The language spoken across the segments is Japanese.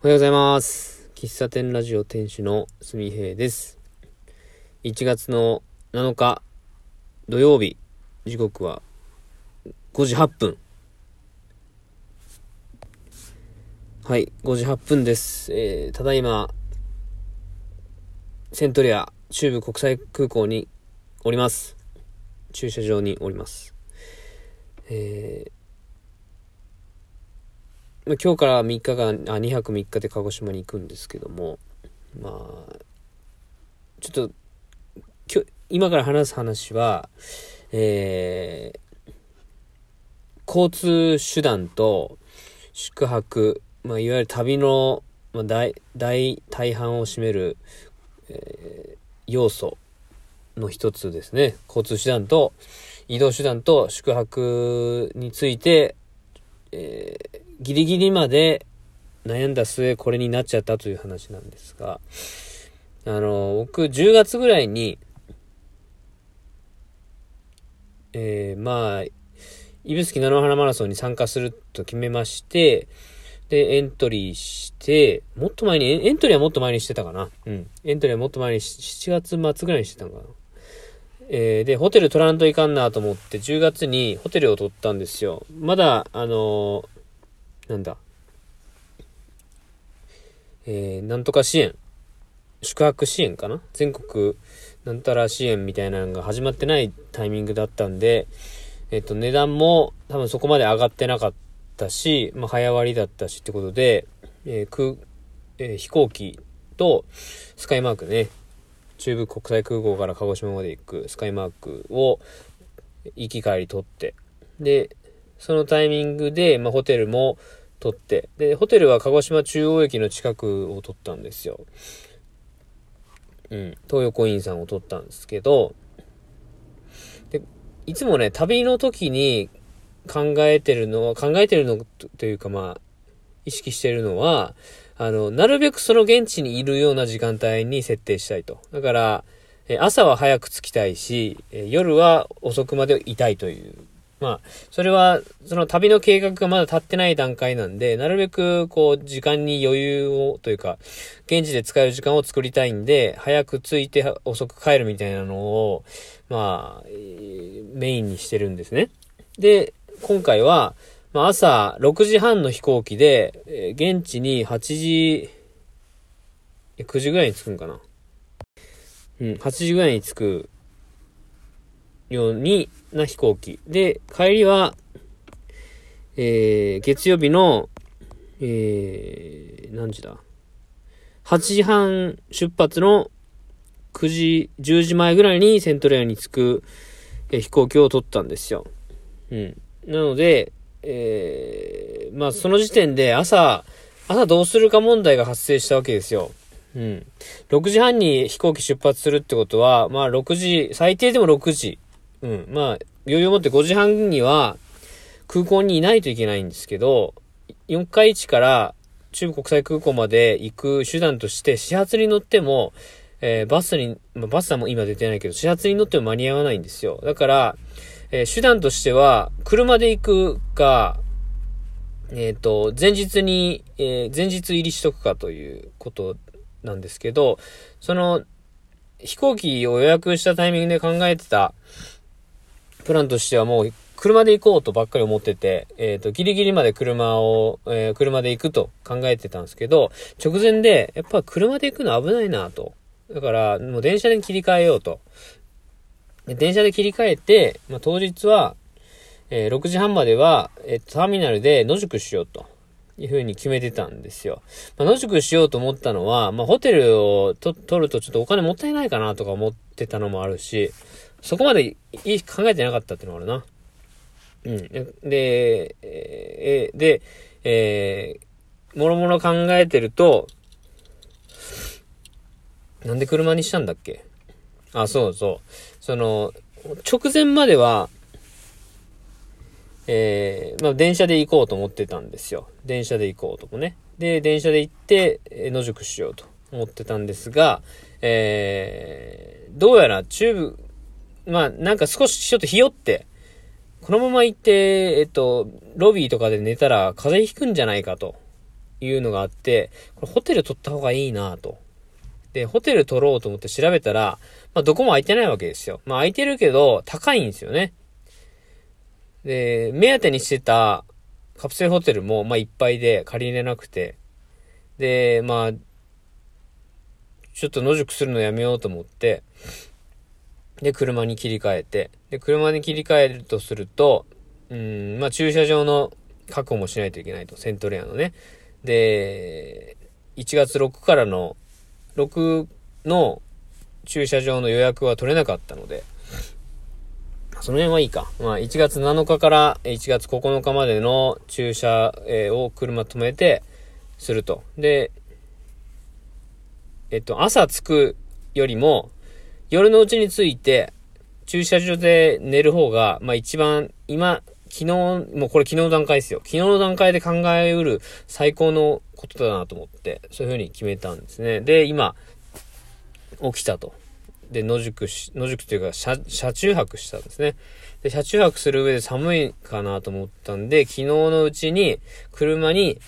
おはようございます。喫茶店ラジオ店主のすみへいです。1月の7日土曜日、時刻は5時8分。はい、5時8分です。えー、ただいま、セントリア中部国際空港におります。駐車場におります。えー、今日から3日間、あ、2泊3日で鹿児島に行くんですけども、まあ、ちょっと、今、から話す話は、えー、交通手段と宿泊、まあ、いわゆる旅の、まあ、大、大、大半を占める、えー要素の一つですね。交通手段と移動手段と宿泊について、えーギリギリまで悩んだ末これになっちゃったという話なんですが、あの、僕10月ぐらいに、えー、まあ、指宿菜の花マラソンに参加すると決めまして、で、エントリーして、もっと前に、エントリーはもっと前にしてたかな。うん。エントリーはもっと前に、7月末ぐらいにしてたのかな。えーで、ホテル取らんといかんなと思って、10月にホテルを取ったんですよ。まだ、あのーなんだ。えー、なんとか支援。宿泊支援かな？全国なんたら支援みたいなのが始まってないタイミングだったんで、えっ、と、値段も多分そこまで上がってなかったし、まあ、早割りだったしってことで、えー空、えー飛行機とスカイマークね、中部国際空港から鹿児島まで行くスカイマークを行き帰り取って、で、そのタイミングで、まあ、ホテルも取って、で、ホテルは鹿児島中央駅の近くを取ったんですよ。うん、東横インさんを取ったんですけど、で、いつもね、旅の時に考えてるのは、考えてるのというかまあ、意識してるのは、あの、なるべくその現地にいるような時間帯に設定したいと。だから、え朝は早く着きたいし、え夜は遅くまでいたいという。まあ、それは、その旅の計画がまだ立ってない段階なんで、なるべく、こう、時間に余裕を、というか、現地で使える時間を作りたいんで、早く着いて遅く帰るみたいなのを、まあ、メインにしてるんですね。で、今回は、まあ、朝6時半の飛行機で、え現地に8時、9時ぐらいに着くんかな。うん、8時ぐらいに着くようにな飛行機。で、帰りは、えー、月曜日の、えー、何時だ ?8 時半出発の9時、10時前ぐらいにセントレアに着く、えー飛行機を取ったんですよ。うん。なので、えー、まあその時点で朝、朝どうするか問題が発生したわけですよ。うん。6時半に飛行機出発するってことは、まあ6時、最低でも6時。うん。まあ、余裕を持って5時半には空港にいないといけないんですけど、4回1から中部国際空港まで行く手段として、始発に乗っても、えーバスに、まあ、バスはも今出てないけど、始発に乗っても間に合わないんですよ。だから、えー手段としては、車で行くか、えっ、と、前日に、え前日入りしとくかということなんですけど、その、飛行機を予約したタイミングで考えてたプランとしてはもう、車で行こうとばっかり思ってて、えっ、と、ギリギリまで車を、えー車で行くと考えてたんですけど、直前で、やっぱ車で行くの危ないなと。だから、もう電車で切り替えようと。で電車で切り替えて、まあ、当日は、えー6時半までは、えーターミナルで野宿しようと。いうふうに決めてたんですよ。まあ、野宿しようと思ったのは、まあ、ホテルをと取るとちょっとお金もったいないかなとか思ってたのもあるし、そこまでいい考えてなかったっていうのもあるな。うん。で、えーで、えー、もろもろ考えてると、なんで車にしたんだっけ？あ、そうそう。その、直前までは、えー、まあ、電車で行こうと思ってたんですよ。電車で行こうともね。で、電車で行って、野宿しようと思ってたんですが、えー、どうやら中部、まあ、なんか少しちょっとひよって、このまま行って、えっと、ロビーとかで寝たら風邪ひくんじゃないかというのがあって、これホテル取った方がいいなと。で、ホテル取ろうと思って調べたら、まあ、どこも空いてないわけですよ。まあ、空いてるけど、高いんですよね。で、目当てにしてたカプセルホテルも、まあ、いっぱいで借りれなくて、で、まあ、ちょっと野宿するのやめようと思って、で、車に切り替えて、で、車に切り替えるとすると、うん、まあ、駐車場の確保もしないといけないと、セントレアのね。で、1月6からの、6の駐車場の予約は取れなかったので、その辺はいいか。まあ、1月7日から1月9日までの駐車、を車止めて、すると。で、えっと、朝着くよりも、夜のうちに着いて、駐車場で寝る方が、まあ一番、今、昨日、もうこれ昨日の段階ですよ。昨日の段階で考えうる最高のことだなと思って、そういう風に決めたんですね。で、今、起きたと。で、野宿し、野宿というか、車、車中泊したんですね。で、車中泊する上で寒いかなと思ったんで、昨日のうちに、車に、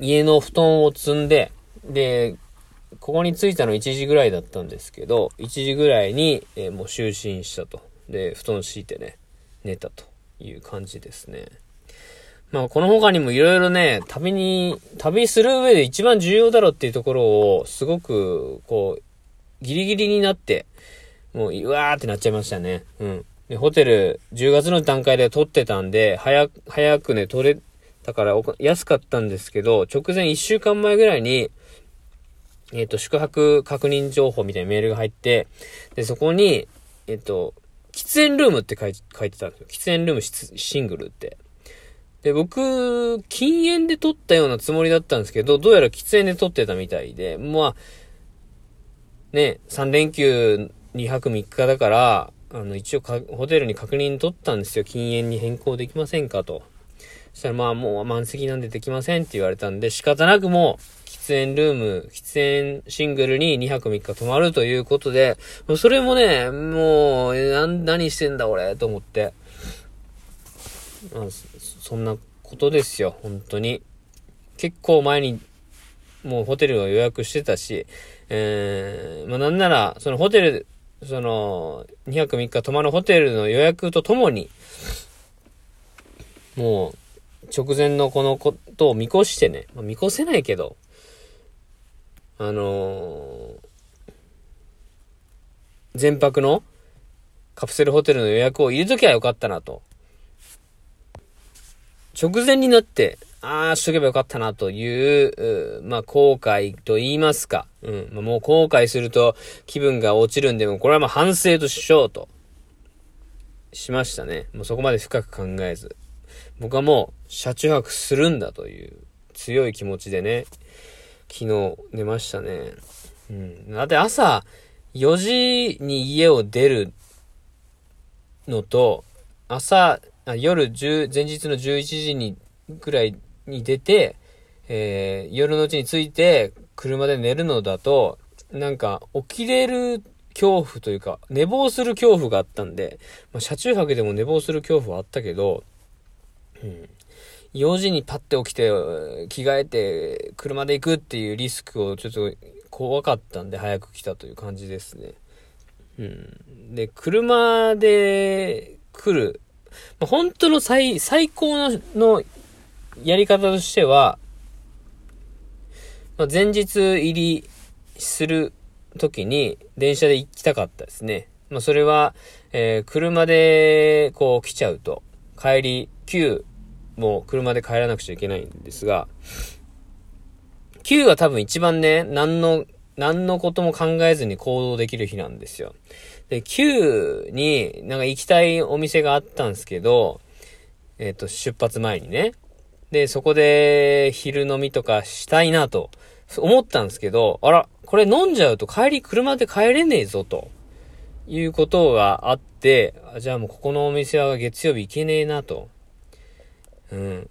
家の布団を積んで、で、ここに着いたの1時ぐらいだったんですけど、1時ぐらいに、えー、もう就寝したと。で、布団敷いてね、寝たという感じですね。まあ、この他にもいろいろね、旅に、旅する上で一番重要だろうっていうところを、すごく、こう、ギリギリになって、もう、うわーってなっちゃいましたね。うん。で、ホテル、10月の段階で取ってたんで、早く、早くね、取れ、だから安かったんですけど、直前1週間前ぐらいに、えっ、ー、と、宿泊確認情報みたいなメールが入って、で、そこに、えっ、ー、と、喫煙ルームって書い書いてたんですよ。喫煙ルームシングルって。で、僕、禁煙で撮ったようなつもりだったんですけど、どうやら喫煙で撮ってたみたいで、まあ、ね、3連休2泊3日だから、あの、一応ホテルに確認取ったんですよ。禁煙に変更できませんかと。そしたらまあもう満席なんでできませんって言われたんで、仕方なくもう、煙ルーム、喫煙シングルに2泊3日泊まるということで、それもね、もう、何してんだ俺、と思って。まあ、そんなことですよ、本当に。結構前に、もうホテルを予約してたし、えー、まあなんなら、そのホテル、その、2泊3日泊まるホテルの予約とともに、もう、直前のこのことを見越してね、まあ、見越せないけど、あのー、全泊のカプセルホテルの予約を入れときゃよかったなと。直前になって、ああ、しとけばよかったなという、うまあ、後悔と言いますか。うん。ま、もう後悔すると気分が落ちるんで、もこれはまあ反省としようと。しましたね。もうそこまで深く考えず。僕はもう車中泊するんだという強い気持ちでね、昨日寝ましたね。うん。だって朝4時に家を出るのと、朝、あ夜10、前日の11時にぐらいに出て、えー、夜のうちに着いて車で寝るのだと、なんか起きれる恐怖というか、寝坊する恐怖があったんで、まあ、車中泊でも寝坊する恐怖はあったけど、うん。4時にパッて起きて、着替えて、車で行くっていうリスクをちょっと怖かったんで、早く来たという感じですね。うん。で、車で来る。ま、本当の最、最高ののやり方としては、まあ、前日入りする時に電車で行きたかったですね。まあ、それは、えー、車でこう来ちゃうと、帰り、旧もう車で帰らなくちゃいけないんですが、9は多分一番ね、何の、何のことも考えずに行動できる日なんですよ。で、9になんか行きたいお店があったんですけど、えっ、ー、と、出発前にね。で、そこで昼飲みとかしたいなと思ったんですけど、あら、これ飲んじゃうと帰り車で帰れねえぞと。いうことがあって、じゃあもうここのお店は月曜日行けねえなと。うん。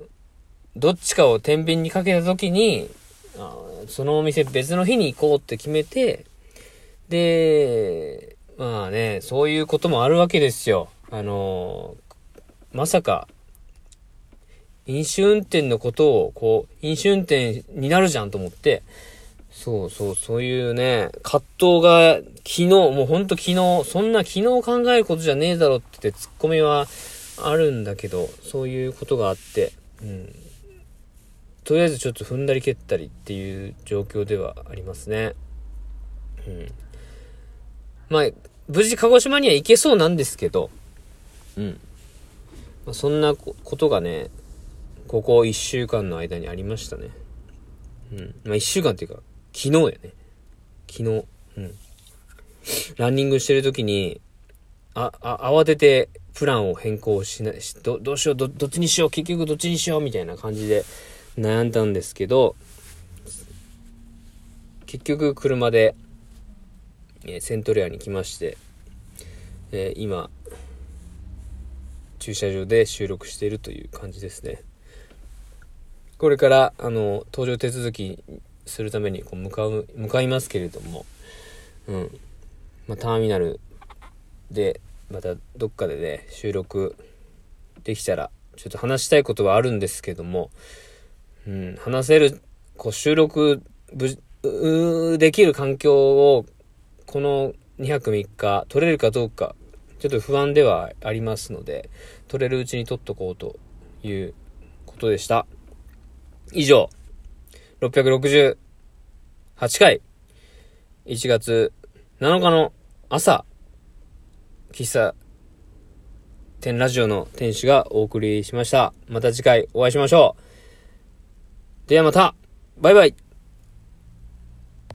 どっちかを天秤にかけた時に、あそのお店別の日に行こうって決めて、で、まあね、そういうこともあるわけですよ。あのまさか、飲酒運転のことを、こう、飲酒運転になるじゃんと思って、そうそう、そういうね、葛藤が昨日、もうほんと昨日、そんな昨日考えることじゃねえだろって言ってツッコミはあるんだけど、そういうことがあって、うん。とりあえずちょっと踏んだり蹴ったりっていう状況ではありますね。うん。まあ、無事鹿児島には行けそうなんですけど、うん。まあ、そんなことがね、ここ1週間の間にありましたね。うん。まあ1週間っていうか、昨日やね。昨日。うん。ランニングしてる時に、あ、あ、慌ててプランを変更しない、しどどうしようど、どっちにしよう、結局どっちにしよう、みたいな感じで悩んだんですけど、結局車で、え、セントレアに来まして、えー、今、駐車場で収録しているという感じですね。これから、あの、搭乗手続きするためにこう向かう、向かいますけれども、うん。まあ、ターミナルで、またどっかでね、収録できたら、ちょっと話したいことはあるんですけども、うん、話せる、こう収録できる環境を、この2泊3日取れるかどうか、ちょっと不安ではありますので、取れるうちに取っとこうということでした。以上、668回、1月7日の朝、喫茶店ラジオの店主がお送りしました。また次回お会いしましょう。ではまた、バイバイ